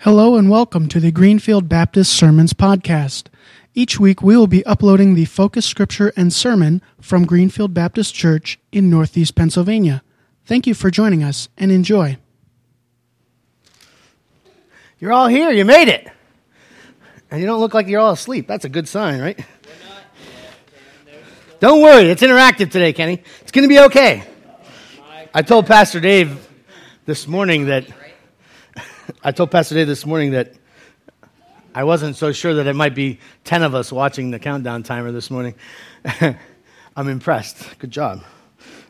Hello and welcome to the Greenfield Baptist Sermons Podcast. Each week we will be uploading the focus scripture and sermon from Greenfield Baptist Church in Northeast Pennsylvania. Thank you for joining us and enjoy. You're all here. You made it. And you don't look like you're all asleep. That's a good sign, right? Don't worry. It's interactive today, Kenny. It's going to be okay. I told Pastor Dave this morning that I told Pastor Dave this morning that I wasn't so sure that it might be 10 of us watching the countdown timer this morning. I'm impressed. Good job.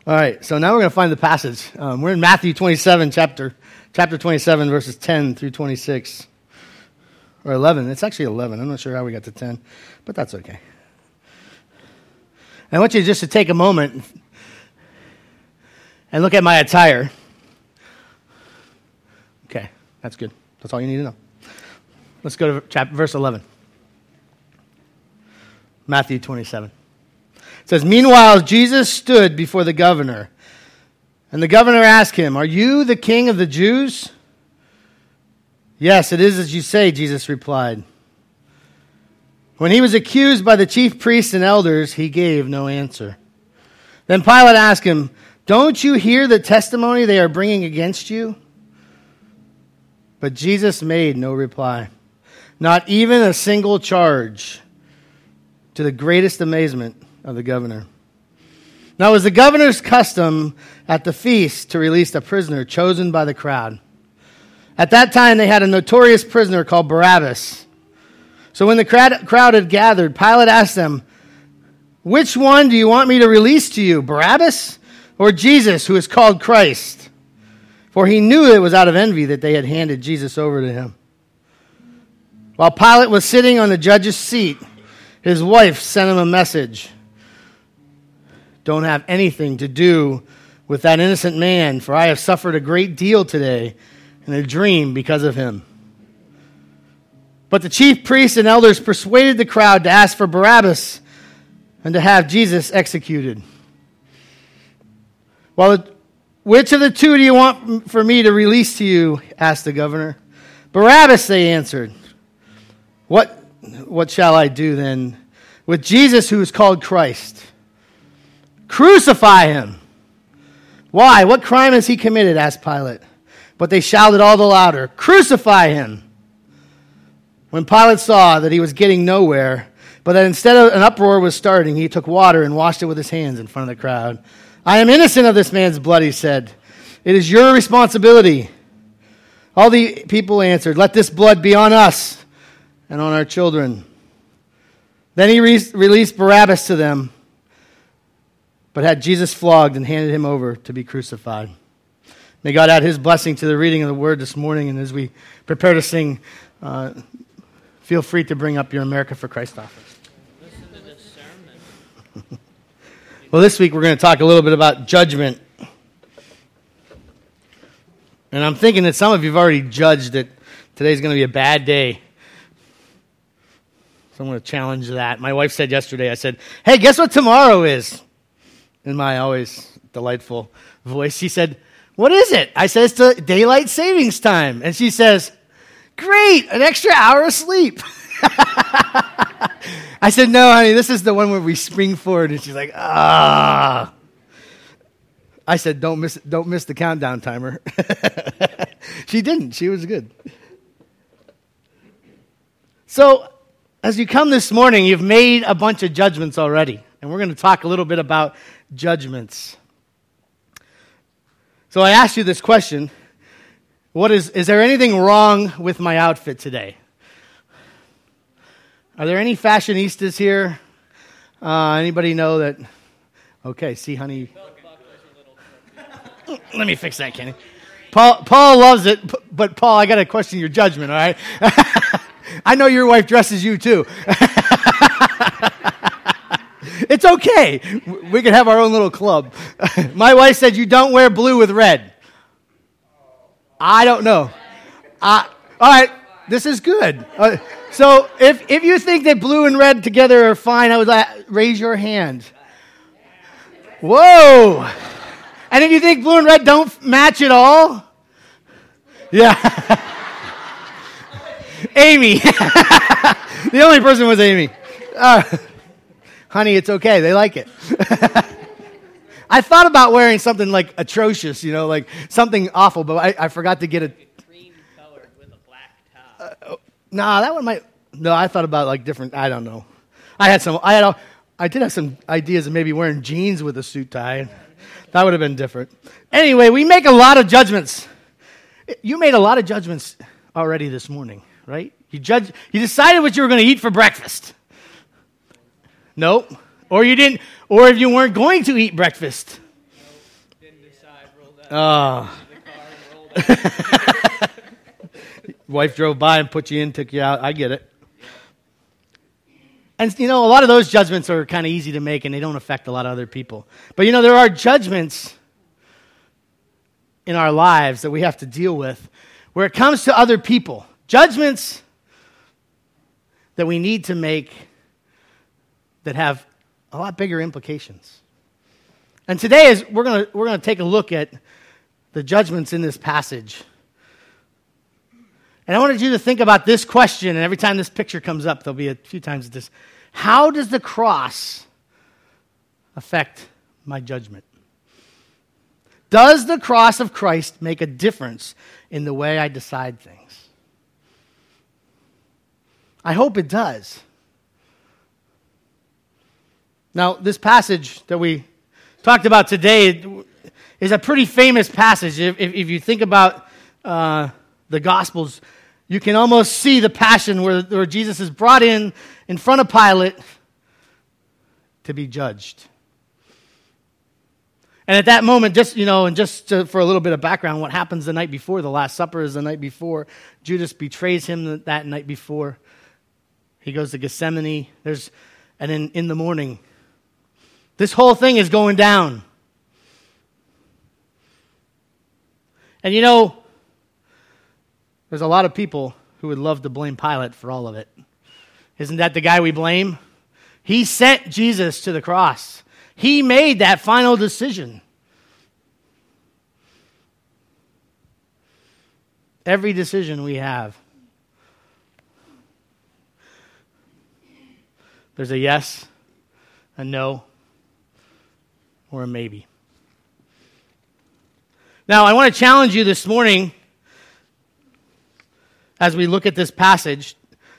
All right, so now we're going to find the passage. Um, we're in Matthew 27, chapter, chapter 27, verses 10 through 26. Or 11. It's actually 11. I'm not sure how we got to 10, but that's okay. I want you just to take a moment and look at my attire. That's good. That's all you need to know. Let's go to chapter, verse 11. Matthew 27. It says, Meanwhile, Jesus stood before the governor, and the governor asked him, Are you the king of the Jews? Yes, it is as you say, Jesus replied. When he was accused by the chief priests and elders, he gave no answer. Then Pilate asked him, Don't you hear the testimony they are bringing against you? But Jesus made no reply, not even a single charge, to the greatest amazement of the governor. Now, it was the governor's custom at the feast to release a prisoner chosen by the crowd. At that time, they had a notorious prisoner called Barabbas. So when the crowd had gathered, Pilate asked them, Which one do you want me to release to you, Barabbas or Jesus, who is called Christ? For he knew it was out of envy that they had handed Jesus over to him. While Pilate was sitting on the judge's seat, his wife sent him a message Don't have anything to do with that innocent man, for I have suffered a great deal today in a dream because of him. But the chief priests and elders persuaded the crowd to ask for Barabbas and to have Jesus executed. Well, which of the two do you want for me to release to you? asked the governor. Barabbas, they answered. What, what shall I do then with Jesus who is called Christ? Crucify him. Why? What crime has he committed? asked Pilate. But they shouted all the louder, Crucify him. When Pilate saw that he was getting nowhere, but that instead of an uproar was starting, he took water and washed it with his hands in front of the crowd. I am innocent of this man's blood, he said. It is your responsibility. All the people answered, Let this blood be on us and on our children. Then he re- released Barabbas to them, but had Jesus flogged and handed him over to be crucified. May God add his blessing to the reading of the word this morning. And as we prepare to sing, uh, feel free to bring up your America for Christ office. Well, this week we're going to talk a little bit about judgment. And I'm thinking that some of you have already judged that today's going to be a bad day. So I'm going to challenge that. My wife said yesterday, I said, Hey, guess what tomorrow is? In my always delightful voice, she said, What is it? I said, It's daylight savings time. And she says, Great, an extra hour of sleep. I said, No, honey, this is the one where we spring forward. And she's like, Ah. I said, Don't miss, don't miss the countdown timer. she didn't. She was good. So, as you come this morning, you've made a bunch of judgments already. And we're going to talk a little bit about judgments. So, I asked you this question what is, is there anything wrong with my outfit today? Are there any fashionistas here? Uh, anybody know that? Okay, see, honey. Let me fix that, Kenny. Paul, Paul loves it, but Paul, I got to question your judgment, all right? I know your wife dresses you too. it's okay. We can have our own little club. My wife said you don't wear blue with red. I don't know. Uh, all right, this is good. Uh, so if, if you think that blue and red together are fine, I would like, raise your hand. Whoa. And if you think blue and red don't match at all, yeah. Amy. the only person was Amy. Uh, honey, it's okay. They like it. I thought about wearing something like atrocious, you know, like something awful, but I, I forgot to get a. Cream colored with a black top. Uh, nah, that one might. No, I thought about like different. I don't know. I had some. I had. I did have some ideas of maybe wearing jeans with a suit tie. That would have been different. Anyway, we make a lot of judgments. You made a lot of judgments already this morning, right? You judge. You decided what you were going to eat for breakfast. Nope. Or you didn't. Or if you weren't going to eat breakfast. Didn't decide, rolled out Oh. the car and rolled out. Wife drove by and put you in, took you out. I get it. And you know, a lot of those judgments are kind of easy to make and they don't affect a lot of other people. But you know, there are judgments in our lives that we have to deal with where it comes to other people. Judgments that we need to make that have a lot bigger implications. And today is we're going to we're going to take a look at the judgments in this passage. And I wanted you to think about this question, and every time this picture comes up, there'll be a few times this. How does the cross affect my judgment? Does the cross of Christ make a difference in the way I decide things? I hope it does. Now, this passage that we talked about today is a pretty famous passage. If, if, you think about uh, the Gospels, you can almost see the passion where, where Jesus is brought in in front of Pilate to be judged. And at that moment, just, you know, and just to, for a little bit of background, what happens the night before? The Last Supper is the night before. Judas betrays him that night before. He goes to Gethsemane. There's, and then in the morning, this whole thing is going down. And you know, there's a lot of people who would love to blame Pilate for all of it. Isn't that the guy we blame? He sent Jesus to the cross. He made that final decision. Every decision we have, there's a yes, a no, or a maybe. Now, I want to challenge you this morning as we look at this passage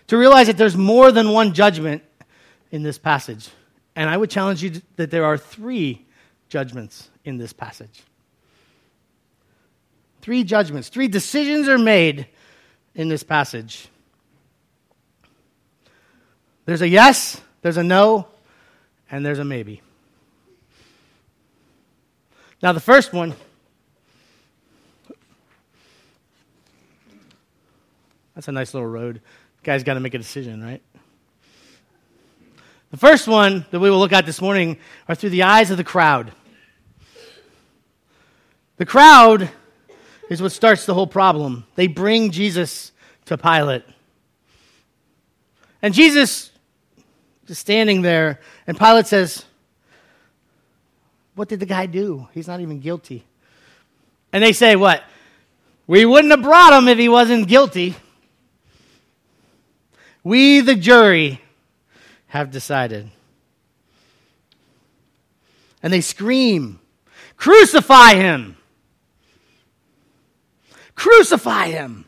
to realize that there's more than one judgment in this passage. And I would challenge you that there are three judgments in this passage. Three judgments, three decisions are made in this passage. There's a yes, there's a no, and there's a maybe. Now, the first one That's a nice little road. Guy's got to make a decision, right? The first one that we will look at this morning are through the eyes of the crowd. The crowd is what starts the whole problem. They bring Jesus to Pilate. And Jesus is standing there, and Pilate says, What did the guy do? He's not even guilty. And they say, What? We wouldn't have brought him if he wasn't guilty. We, the jury, have decided. And they scream, Crucify him! Crucify him!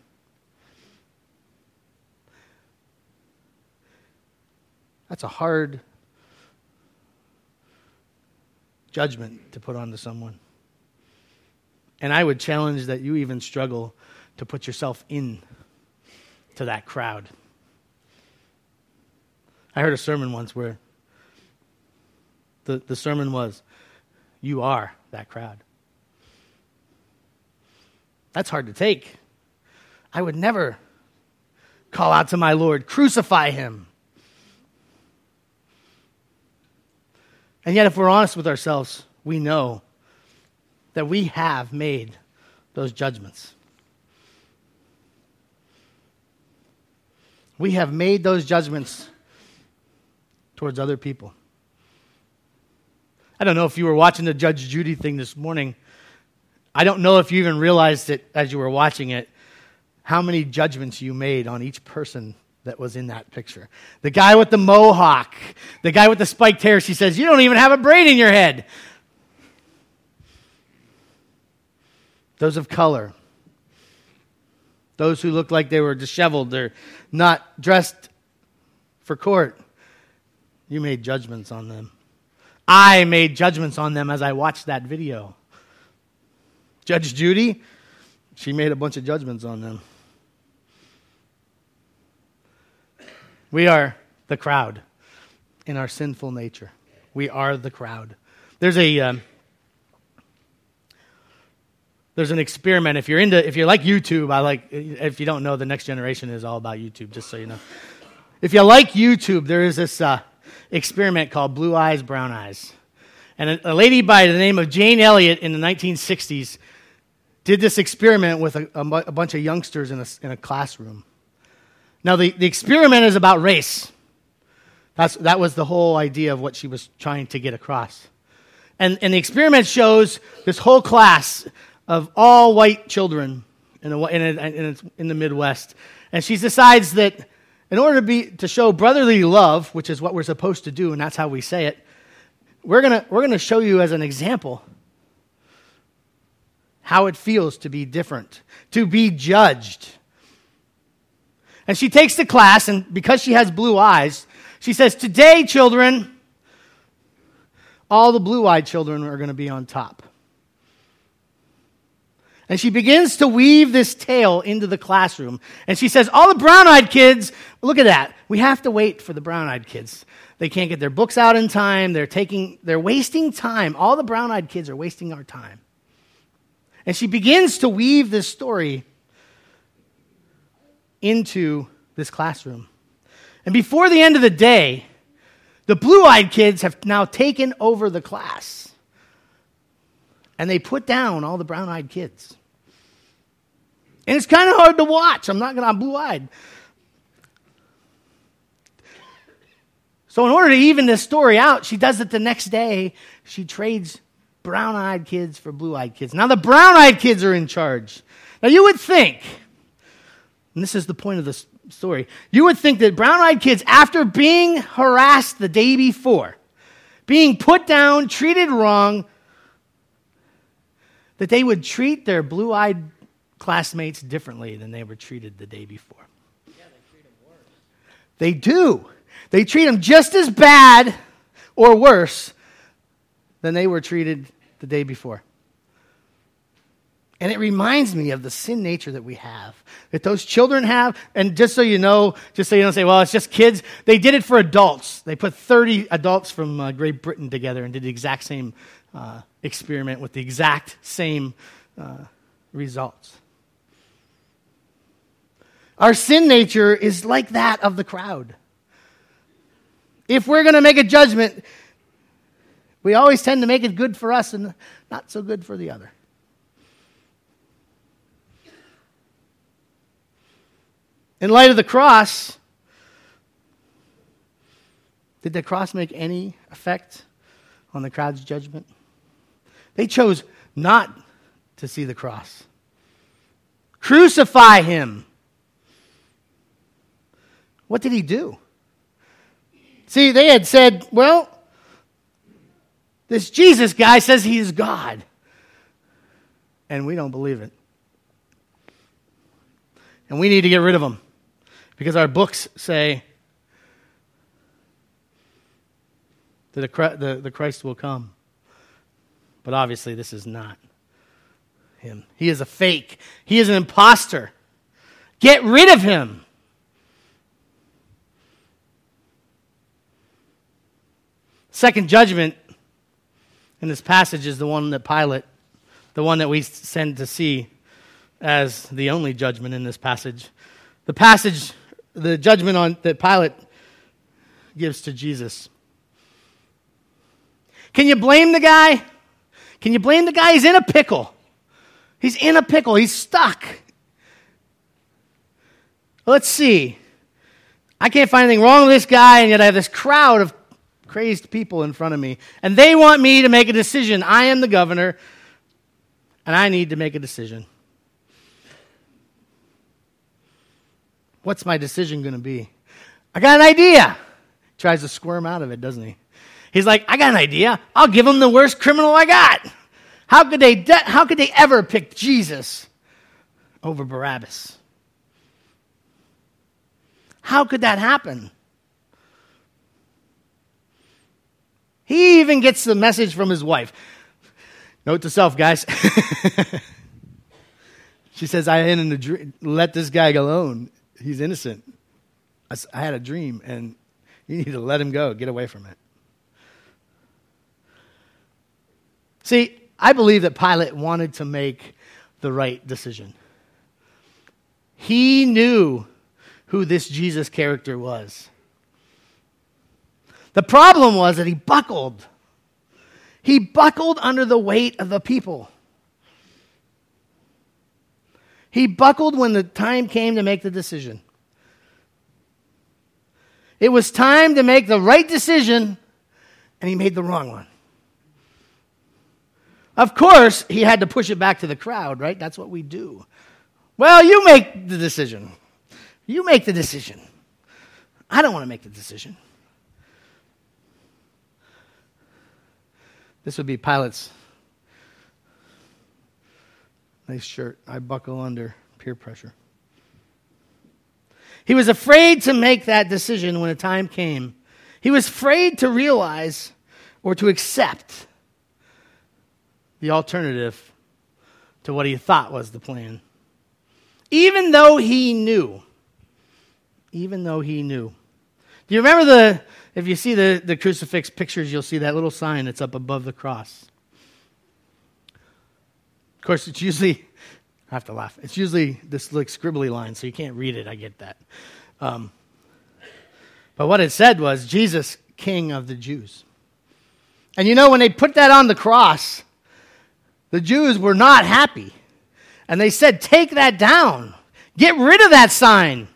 That's a hard judgment to put onto someone. And I would challenge that you even struggle to put yourself in to that crowd. I heard a sermon once where the, the sermon was, You are that crowd. That's hard to take. I would never call out to my Lord, Crucify him. And yet, if we're honest with ourselves, we know that we have made those judgments. We have made those judgments towards other people. I don't know if you were watching the Judge Judy thing this morning. I don't know if you even realized it as you were watching it, how many judgments you made on each person that was in that picture. The guy with the mohawk, the guy with the spiked hair, she says, You don't even have a braid in your head. Those of color, those who look like they were disheveled, they're not dressed for court. You made judgments on them. I made judgments on them as I watched that video. Judge Judy, she made a bunch of judgments on them. We are the crowd in our sinful nature. We are the crowd. There's a um, there's an experiment. If you're into, if you're like YouTube, I like. If you don't know, the next generation is all about YouTube. Just so you know, if you like YouTube, there is this uh, experiment called Blue Eyes, Brown Eyes, and a, a lady by the name of Jane Elliott in the 1960s did this experiment with a, a, a bunch of youngsters in a, in a classroom. Now, the, the experiment is about race. That's, that was the whole idea of what she was trying to get across. And, and the experiment shows this whole class of all white children in, a, in, in, in the Midwest. And she decides that in order to, be, to show brotherly love, which is what we're supposed to do, and that's how we say it, we're gonna we're going to show you as an example how it feels to be different, to be judged. And she takes the class, and because she has blue eyes, she says, Today, children, all the blue eyed children are going to be on top. And she begins to weave this tale into the classroom. And she says, All the brown eyed kids, look at that. We have to wait for the brown eyed kids. They can't get their books out in time. They're taking, they're wasting time. All the brown eyed kids are wasting our time. And she begins to weave this story into this classroom. And before the end of the day, the blue eyed kids have now taken over the class. And they put down all the brown eyed kids. And it's kind of hard to watch. I'm not going to, I'm blue eyed. So, in order to even this story out, she does it the next day. She trades brown eyed kids for blue eyed kids. Now, the brown eyed kids are in charge. Now, you would think, and this is the point of the story, you would think that brown eyed kids, after being harassed the day before, being put down, treated wrong, that they would treat their blue eyed classmates differently than they were treated the day before. Yeah, they treat them worse. They do. They treat them just as bad or worse than they were treated the day before. And it reminds me of the sin nature that we have, that those children have. And just so you know, just so you don't say, well, it's just kids, they did it for adults. They put 30 adults from uh, Great Britain together and did the exact same uh, experiment with the exact same uh, results. Our sin nature is like that of the crowd. If we're going to make a judgment, we always tend to make it good for us and not so good for the other. In light of the cross, did the cross make any effect on the crowd's judgment? They chose not to see the cross. Crucify him. What did he do? See, they had said, well, this Jesus guy says he is God. And we don't believe it. And we need to get rid of him because our books say that the, Christ will come. But obviously, this is not him. He is a fake, he is an impostor. Get rid of him. Second judgment in this passage is the one that Pilate, the one that we send to see as the only judgment in this passage. The passage the judgment on, that Pilate gives to Jesus. Can you blame the guy? Can you blame the guy? He's in a pickle. He's in a pickle. He's stuck. Let's see. I can't find anything wrong with this guy, and yet I have this crowd of crazed people in front of me. And they want me to make a decision. I am the governor, and I need to make a decision. What's my decision going to be? I got an idea. Tries to squirm out of it, doesn't he? He's like, I got an idea. I'll give him the worst criminal I got. How could they, de- how could they ever pick Jesus over Barabbas? How could that happen? He even gets the message from his wife. Note to self, guys. she says, I had a dream. Let this guy alone. He's innocent. I, I had a dream, and you need to let him go. Get away from it. See, I believe that Pilate wanted to make the right decision. He knew who this Jesus character was. The problem was that he buckled. He buckled under the weight of the people. He buckled when the time came to make the decision. It was time to make the right decision, and he made the wrong one. Of course, he had to push it back to the crowd, right? That's what we do. Well, you make the decision. You make the decision. I don't want to make the decision. This would be Pilate's nice shirt. I buckle under peer pressure. He was afraid to make that decision when a time came. He was afraid to realize or to accept the alternative to what he thought was the plan. Even though he knew. Even though he knew. Do you remember the, if you see the, the crucifix pictures, you'll see that little sign that's up above the cross. Of course, it's usually, I have to laugh, it's usually this like scribbly line, so you can't read it. I get that. Um, but what it said was Jesus, King of the Jews. And you know, when they put that on the cross, the Jews were not happy. And they said, Take that down. Get rid of that sign.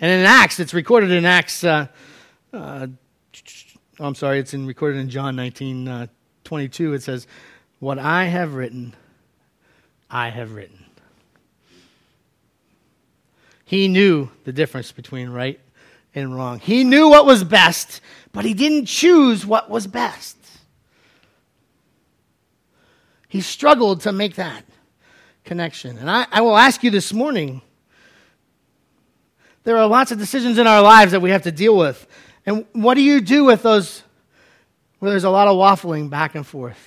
And in Acts, it's recorded in Acts, uh, uh, I'm sorry, it's in, recorded in John 19 uh, 22. It says, What I have written, I have written. He knew the difference between right and wrong. He knew what was best, but he didn't choose what was best. He struggled to make that connection. And I, I will ask you this morning there are lots of decisions in our lives that we have to deal with. And what do you do with those where there's a lot of waffling back and forth?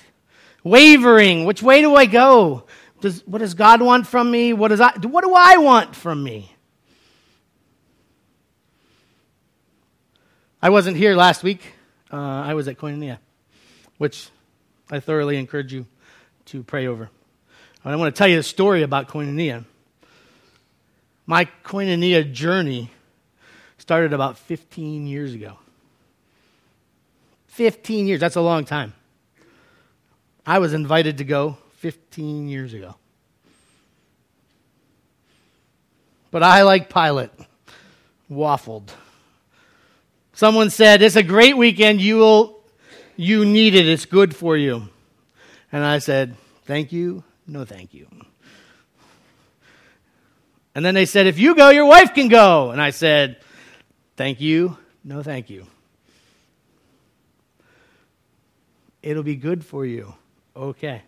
Wavering. Which way do I go? Does, what does God want from me? What, does I, what do I want from me? I wasn't here last week. Uh, I was at Koinonia, which I thoroughly encourage you to pray over. I want to tell you a story about Koinonia. My Koinonia journey started about 15 years ago. 15 years, that's a long time. I was invited to go 15 years ago. But I, like Pilate, waffled. Someone said, It's a great weekend. You will you need it. It's good for you. And I said, Thank you. No, thank you. And then they said, If you go, your wife can go. And I said, Thank you. No, thank you. It'll be good for you. Okay.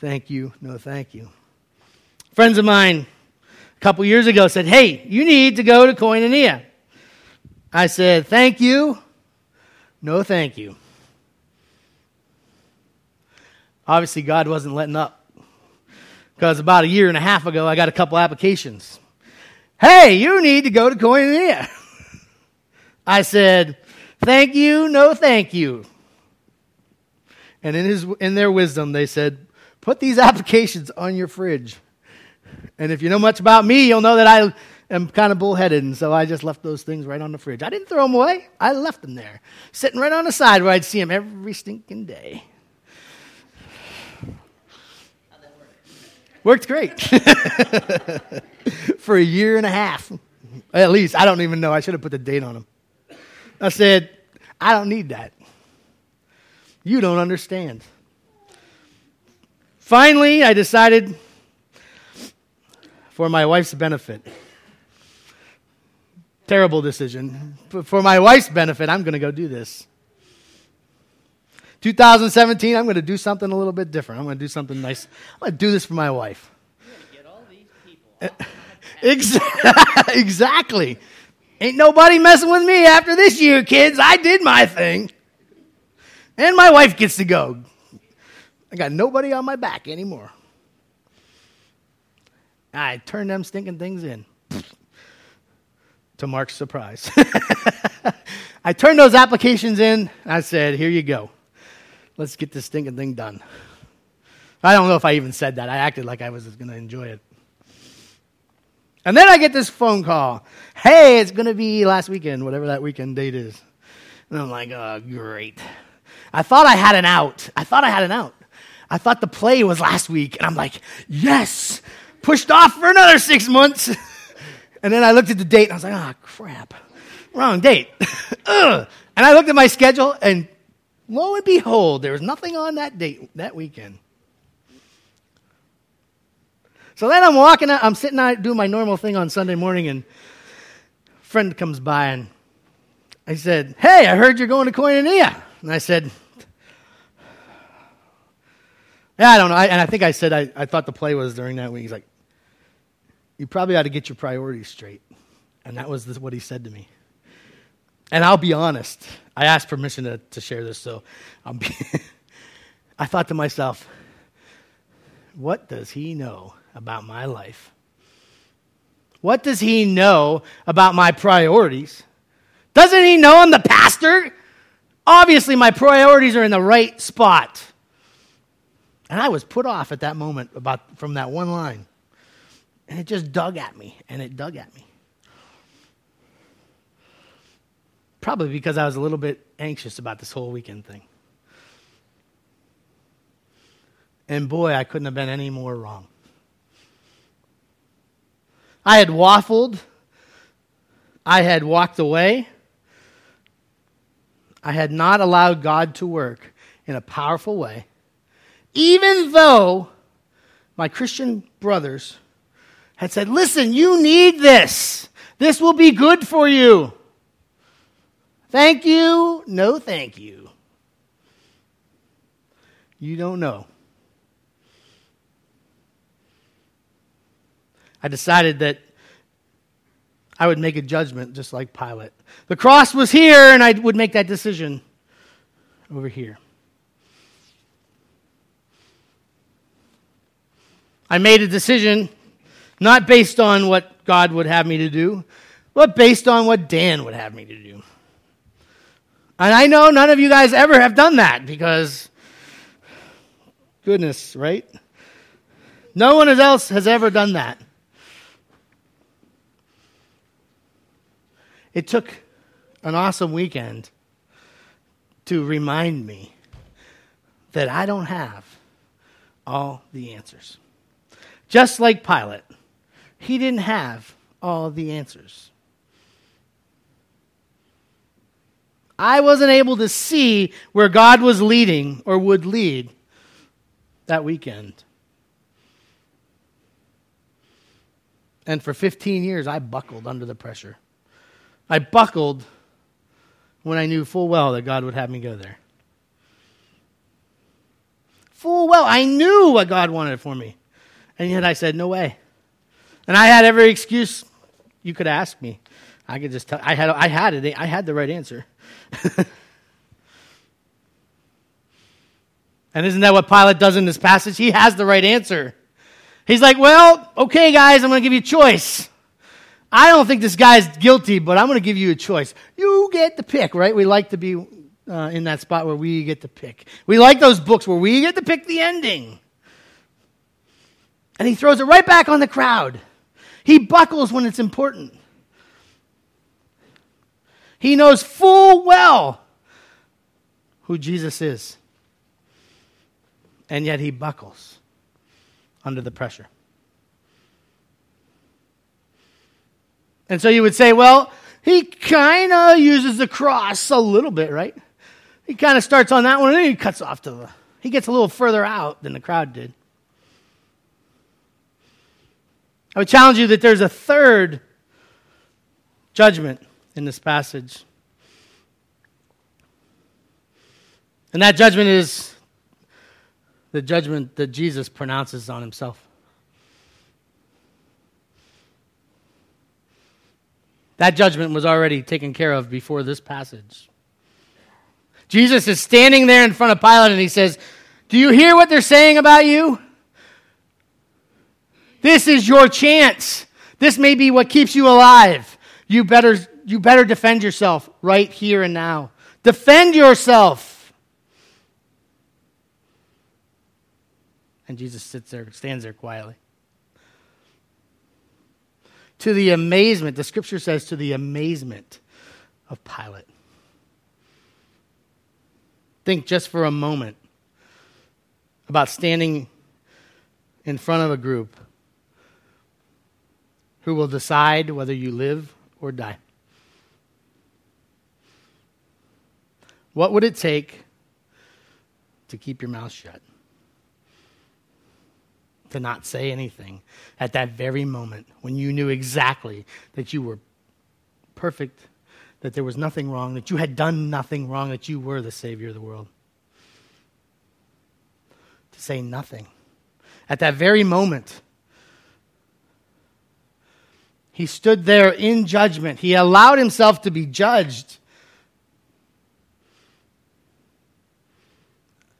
Thank you. No, thank you. Friends of mine a couple years ago said, Hey, you need to go to Koinonia. I said, Thank you. No, thank you. Obviously, God wasn't letting up. Because about a year and a half ago, I got a couple applications. Hey, you need to go to Koinonia. I said, Thank you, no thank you. And in, his, in their wisdom, they said, Put these applications on your fridge. And if you know much about me, you'll know that I am kind of bullheaded. And so I just left those things right on the fridge. I didn't throw them away, I left them there, sitting right on the side where I'd see them every stinking day. Worked great. For a year and a half. At least. I don't even know. I should have put the date on them. I said, I don't need that. You don't understand. Finally, I decided, for my wife's benefit, Terrible decision. But for my wife's benefit, I'm going to go do this. 2017, I'm going to do something a little bit different. I'm going to do something nice. I'm going to do this for my wife. Get all these people. Exactly. Ain't nobody messing with me after this year, kids. I did my thing. And my wife gets to go. I got nobody on my back anymore. I turned them stinking things in. to Mark's surprise. I turned those applications in. I said, here you go. Let's get this stinking thing done. I don't know if I even said that. I acted like I was going to enjoy it. And then I get this phone call. Hey, it's going to be last weekend, whatever that weekend date is. And I'm like, oh, great. I thought I had an out. I thought I had an out. I thought the play was last week. And I'm like, yes, pushed off for another six months. and then I looked at the date and I was like, oh, crap. Wrong date. Ugh. And I looked at my schedule and lo and behold, there was nothing on that date that weekend. So then I'm walking out, I'm sitting out doing my normal thing on Sunday morning, and a friend comes by and I said, Hey, I heard you're going to Koinonia. And I said, Yeah, I don't know. I, and I think I said I, I thought the play was during that week. He's like, You probably ought to get your priorities straight. And that was what he said to me. And I'll be honest, I asked permission to, to share this, so I'll be I thought to myself, what does he know about my life? What does he know about my priorities? Doesn't he know I'm the pastor? Obviously, my priorities are in the right spot. And I was put off at that moment about from that one line. And it just dug at me, and it dug at me. Probably because I was a little bit anxious about this whole weekend thing. And boy, I couldn't have been any more wrong. I had waffled. I had walked away. I had not allowed God to work in a powerful way, even though my Christian brothers had said, Listen, you need this. This will be good for you. Thank you. No, thank you. You don't know. I decided that I would make a judgment just like Pilate. The cross was here, and I would make that decision over here. I made a decision not based on what God would have me to do, but based on what Dan would have me to do. And I know none of you guys ever have done that because, goodness, right? No one else has ever done that. It took an awesome weekend to remind me that I don't have all the answers. Just like Pilate, he didn't have all the answers. I wasn't able to see where God was leading or would lead that weekend. And for 15 years, I buckled under the pressure. I buckled when I knew full well that God would have me go there. Full well, I knew what God wanted for me. And yet I said, no way. And I had every excuse you could ask me. I could just tell, I had, I had it, I had the right answer. and isn't that what Pilate does in this passage? He has the right answer. He's like, well, okay, guys, I'm going to give you a choice. I don't think this guy's guilty, but I'm going to give you a choice. You get to pick, right? We like to be uh, in that spot where we get to pick. We like those books where we get to pick the ending. And he throws it right back on the crowd. He buckles when it's important. He knows full well who Jesus is. And yet he buckles under the pressure. And so you would say, well, he kind of uses the cross a little bit, right? He kind of starts on that one and then he cuts off to the. He gets a little further out than the crowd did. I would challenge you that there's a third judgment in this passage. And that judgment is the judgment that Jesus pronounces on himself. That judgment was already taken care of before this passage. Jesus is standing there in front of Pilate and he says, Do you hear what they're saying about you? This is your chance. This may be what keeps you alive. You better, you better defend yourself right here and now. Defend yourself. And Jesus sits there, stands there quietly. To the amazement, the scripture says, to the amazement of Pilate. Think just for a moment about standing in front of a group who will decide whether you live or die. What would it take to keep your mouth shut? To not say anything at that very moment when you knew exactly that you were perfect, that there was nothing wrong, that you had done nothing wrong, that you were the Savior of the world. To say nothing. At that very moment, he stood there in judgment. He allowed himself to be judged.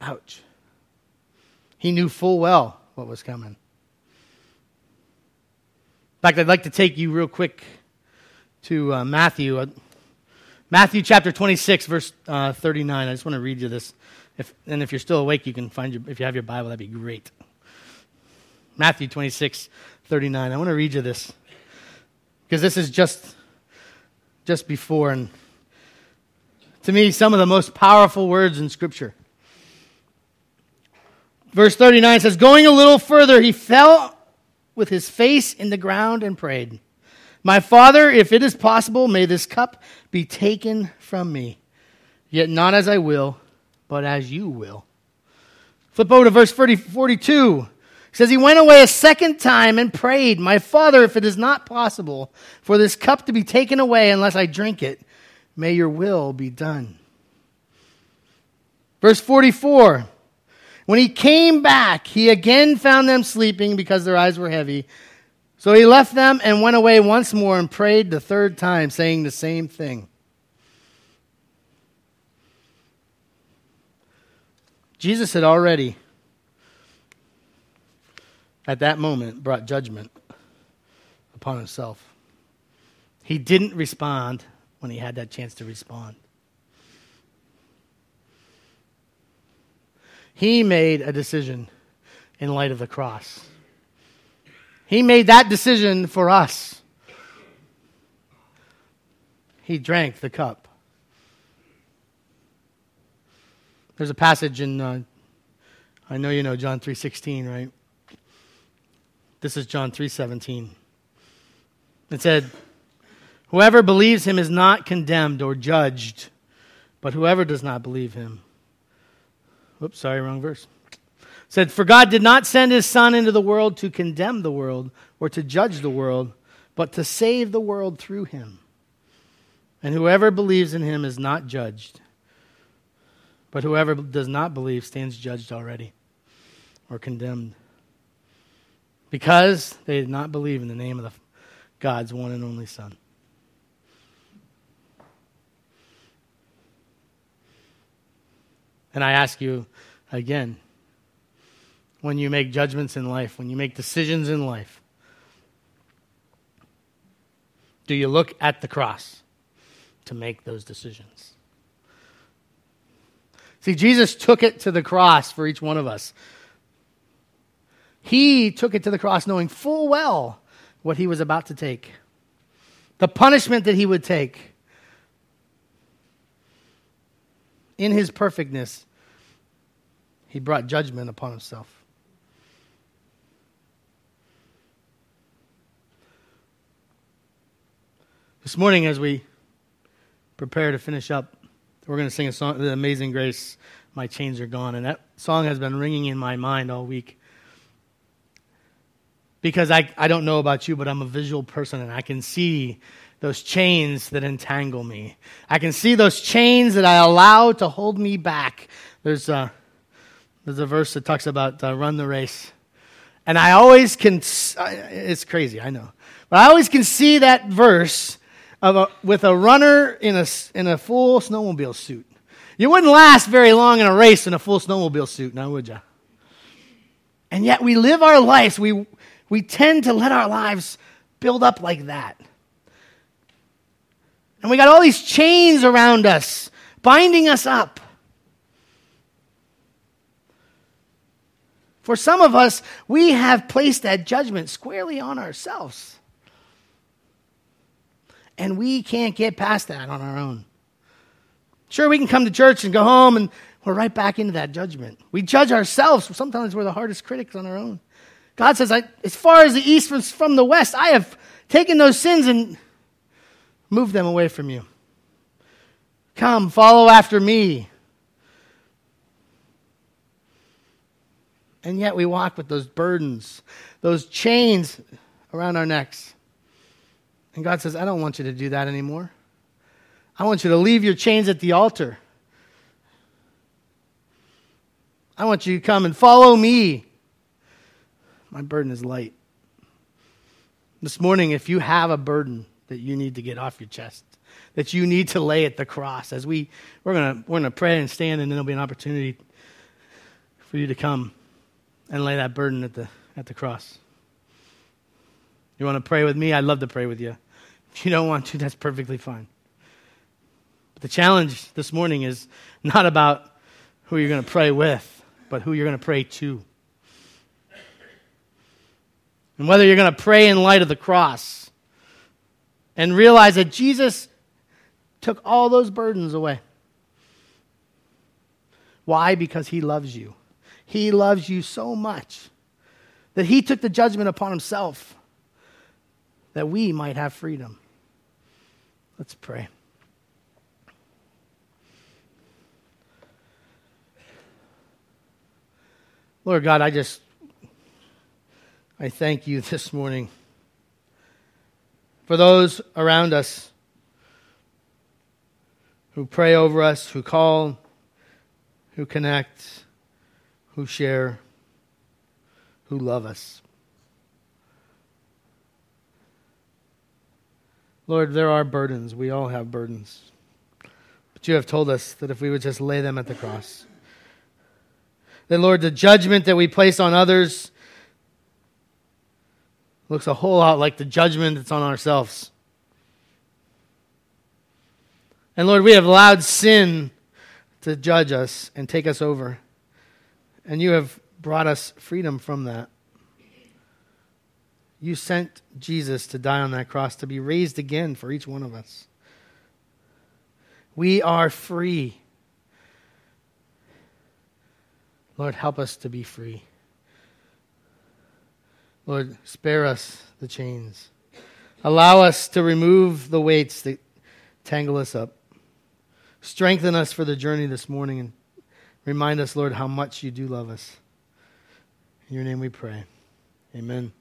Ouch. He knew full well what was coming. In fact, I'd like to take you real quick to uh, Matthew. Uh, Matthew chapter 26, verse uh, 39. I just want to read you this. If, and if you're still awake, you can find your, if you have your Bible, that'd be great. Matthew 26, 39. I want to read you this because this is just just before and to me some of the most powerful words in scripture verse 39 says going a little further he fell with his face in the ground and prayed my father if it is possible may this cup be taken from me. Yet not as i will but as you will flip over to verse 40, 42 says he went away a second time and prayed, My father, if it is not possible for this cup to be taken away unless I drink it, may your will be done. Verse 44 When he came back, he again found them sleeping because their eyes were heavy. So he left them and went away once more and prayed the third time, saying the same thing. Jesus had already at that moment brought judgment upon himself. He didn't respond when he had that chance to respond. He made a decision in light of the cross. He made that decision for us. He drank the cup. There's a passage in uh, I know you know John 3:16, right? This is John 3:17. It said, "Whoever believes him is not condemned or judged, but whoever does not believe him." Oops, sorry, wrong verse. It said, "For God did not send his son into the world to condemn the world or to judge the world, but to save the world through him. And whoever believes in him is not judged, but whoever does not believe stands judged already or condemned." because they did not believe in the name of the, God's one and only Son. And I ask you again when you make judgments in life, when you make decisions in life, do you look at the cross to make those decisions? See, Jesus took it to the cross for each one of us. He took it to the cross knowing full well what he was about to take, the punishment that he would take. In his perfectness, he brought judgment upon himself. This morning, as we prepare to finish up, we're going to sing a song, The Amazing Grace, My Chains Are Gone. And that song has been ringing in my mind all week. because I, I don't know about you, but I'm a visual person and I can see those chains that entangle me. I can see those chains that I allow to hold me back. There's a, there's a verse that talks about uh, run the race. And I always can, it's crazy, I know. But I always can see that verse of a, with a runner in a, in a full snowmobile suit. You wouldn't last very long in a race in a full snowmobile suit, now would you? And yet we live our lives, we, we tend to let our lives build up like that. And we got all these chains around us, binding us up. For some of us, we have placed that judgment squarely on ourselves. And we can't get past that on our own. Sure, we can come to church and go home and we're right back into that judgment. We judge ourselves. Sometimes we're the hardest critics on our own. God says, as far as the east from the west, I have taken those sins and moved them away from you. Come, follow after me. And yet we walk with those burdens, those chains around our necks. And God says, I don't want you to do that anymore. I want you to leave your chains at the altar. I want you to come and follow me. My burden is light. This morning, if you have a burden that you need to get off your chest, that you need to lay at the cross, as we, we're going we're gonna pray and stand, and then there'll be an opportunity for you to come and lay that burden at the, at the cross. You want to pray with me? I'd love to pray with you. If you don't want to, that's perfectly fine. But the challenge this morning is not about who you're going to pray with, but who you're going to pray to. And whether you're going to pray in light of the cross and realize that Jesus took all those burdens away. Why? Because he loves you. He loves you so much that he took the judgment upon himself that we might have freedom. Let's pray. Lord God, I just I thank you this morning for those around us who pray over us, who call, who connect, who share, who love us. Lord, there are burdens. We all have burdens. But you have told us that if we would just lay them at the cross, that, Lord, the judgment that we place on others looks a whole lot like the judgment that's on ourselves. And Lord, we have allowed sin to judge us and take us over. And you have brought us freedom from that. You sent Jesus to die on that cross to be raised again for each one of us. We are free. Lord, help us to be free. Lord, spare us the chains. Allow us to remove the weights that tangle us up. Strengthen us for the journey this morning and remind us, Lord, how much you do love us. In your name we pray. Amen.